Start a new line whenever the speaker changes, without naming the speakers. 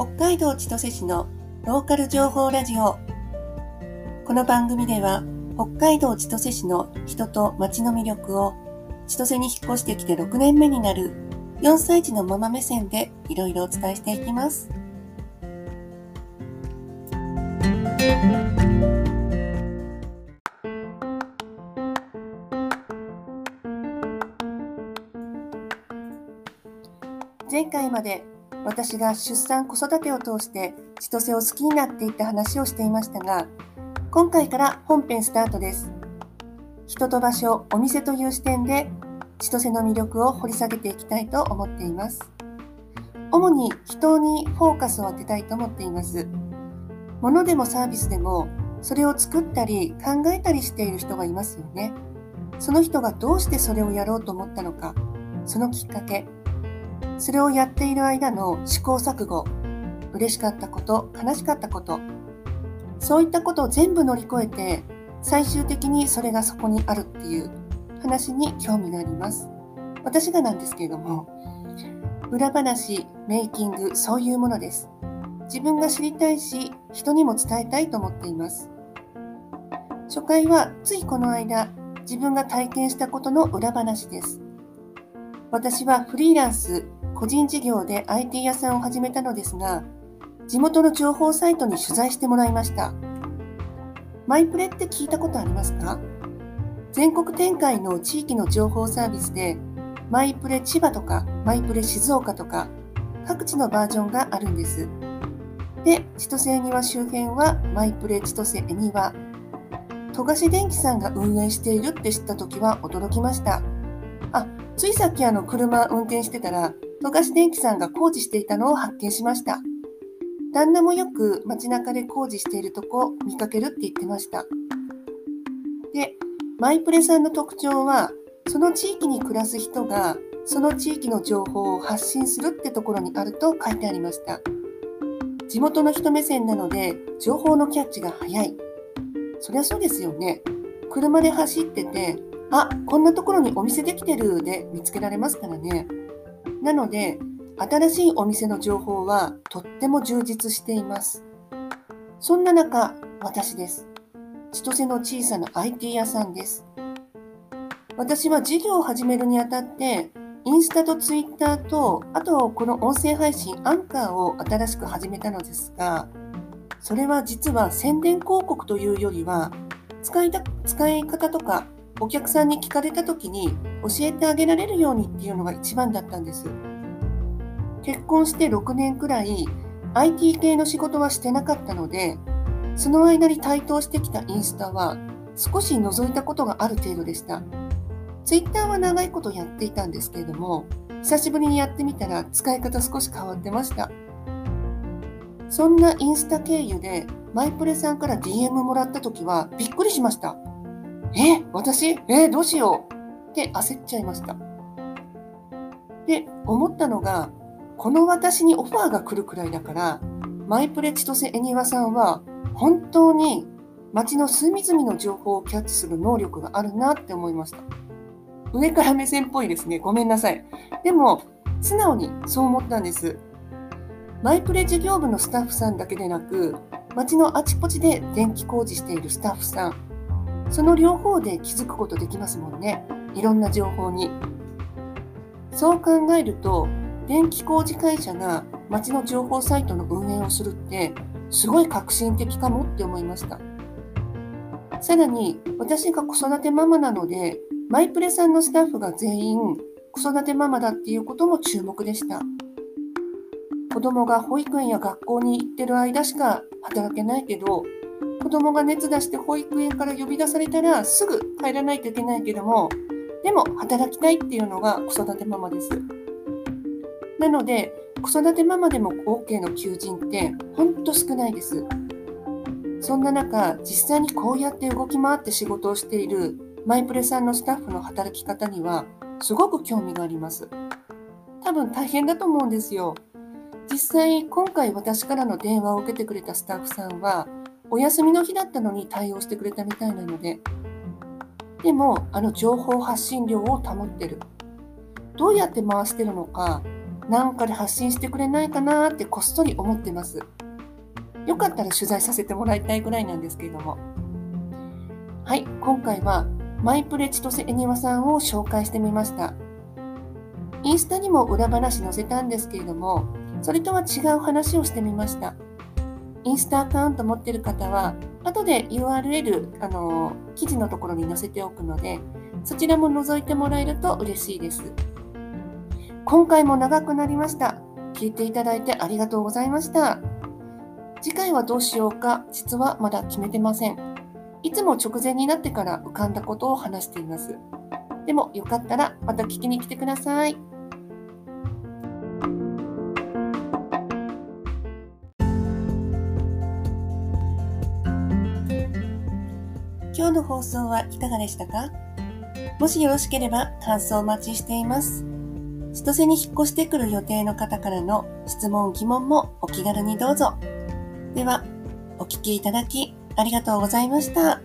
北海道千歳市のローカル情報ラジオ。この番組では北海道千歳市の人と街の魅力を千歳に引っ越してきて6年目になる4歳児のママ目線でいろいろお伝えしていきます。前回まで私が出産子育てを通して千歳を好きになっていった話をしていましたが今回から本編スタートです。人と場所お店という視点で千歳の魅力を掘り下げていきたいと思っています。主に人にフォーカスを当てたいと思っています。物でもサービスでもそれを作ったり考えたりしている人がいますよね。その人がどうしてそれをやろうと思ったのかそのきっかけそれをやっている間の試行錯誤、嬉しかったこと、悲しかったこと、そういったことを全部乗り越えて、最終的にそれがそこにあるっていう話に興味があります。私がなんですけれども、裏話、メイキング、そういうものです。自分が知りたいし、人にも伝えたいと思っています。初回はついこの間、自分が体験したことの裏話です。私はフリーランス個人事業で IT 屋さんを始めたのですが、地元の情報サイトに取材してもらいました。マイプレって聞いたことありますか？全国展開の地域の情報サービスで、マイプレ千葉とか、マイプレ静岡とか、各地のバージョンがあるんです。で、千歳恵庭周辺はマイプレ千歳恵庭。戸菓子電機さんが運営しているって知った時は驚きました。あ、ついさっきあの車運転してたら富樫電機さんが工事していたのを発見しました。旦那もよく街中で工事しているとこ見かけるって言ってました。で、マイプレさんの特徴は、その地域に暮らす人がその地域の情報を発信するってところにあると書いてありました。地元の人目線なので情報のキャッチが早い。そりゃそうですよね。車で走ってて、あ、こんなところにお店できてるで見つけられますからね。なので、新しいお店の情報はとっても充実しています。そんな中、私です。千歳の小さな IT 屋さんです。私は事業を始めるにあたって、インスタとツイッターと、あとこの音声配信アンカーを新しく始めたのですが、それは実は宣伝広告というよりは、使いた使い方とかお客さんに聞かれた時に教えてあげられるようにっていうのが一番だったんです。結婚して6年くらい IT 系の仕事はしてなかったので、その間に台頭してきたインスタは少し覗いたことがある程度でした。Twitter は長いことやっていたんですけれども、久しぶりにやってみたら使い方少し変わってました。そんなインスタ経由でマイプレさんから DM もらった時はびっくりしました。え、私？え、どうしよう？って焦っちゃいました。で、思ったのが、この私にオファーが来るくらいだから、マイプレ千歳恵庭さんは本当に街の隅々の情報をキャッチする能力があるなって思いました。上から目線っぽいですね。ごめんなさい。でも、素直にそう思ったんです。マイプレ事業部のスタッフさんだけでなく、街のあちこちで電気工事しているスタッフさん、その両方で気づくことできますもんね。いろんな情報に。そう考えると、電気工事会社が町の情報サイトの運営をするって、すごい革新的かもって思いました。さらに、私が子育てママなので、マイプレさんのスタッフが全員子育てママだっていうことも注目でした。子供が保育園や学校に行ってる間しか働けないけど、子供が熱出して保育園から呼び出されたらすぐ帰らないといけないけども、でも働きたいっていうのが子育てママです。なので、子育てママでも OK の求人ってほんと少ないです。そんな中、実際にこうやって動き回って仕事をしているマイプレさんのスタッフの働き方にはすごく興味があります。多分大変だと思うんですよ。実際今回私からの電話を受けてくれたスタッフさんはお休みの日だったのに対応してくれたみたいなので、でも、あの情報発信量を保ってる。どうやって回してるのか、なんかで発信してくれないかなってこっそり思ってます。よかったら取材させてもらいたいぐらいなんですけれども。はい、今回はマイプレチトセエニワさんを紹介してみました。インスタにも裏話載せたんですけれども、それとは違う話をしてみました。インスタアカウント持ってる方は、後で URL、あの、記事のところに載せておくので、そちらも覗いてもらえると嬉しいです。今回も長くなりました。聞いていただいてありがとうございました。次回はどうしようか、実はまだ決めてません。いつも直前になってから浮かんだことを話しています。でもよかったらまた聞きに来てください。今日の放送はいかがでしたか？もしよろしければ感想お待ちしています。千歳に引っ越してくる予定の方からの質問、疑問もお気軽にどうぞ。では、お聞きいただきありがとうございました。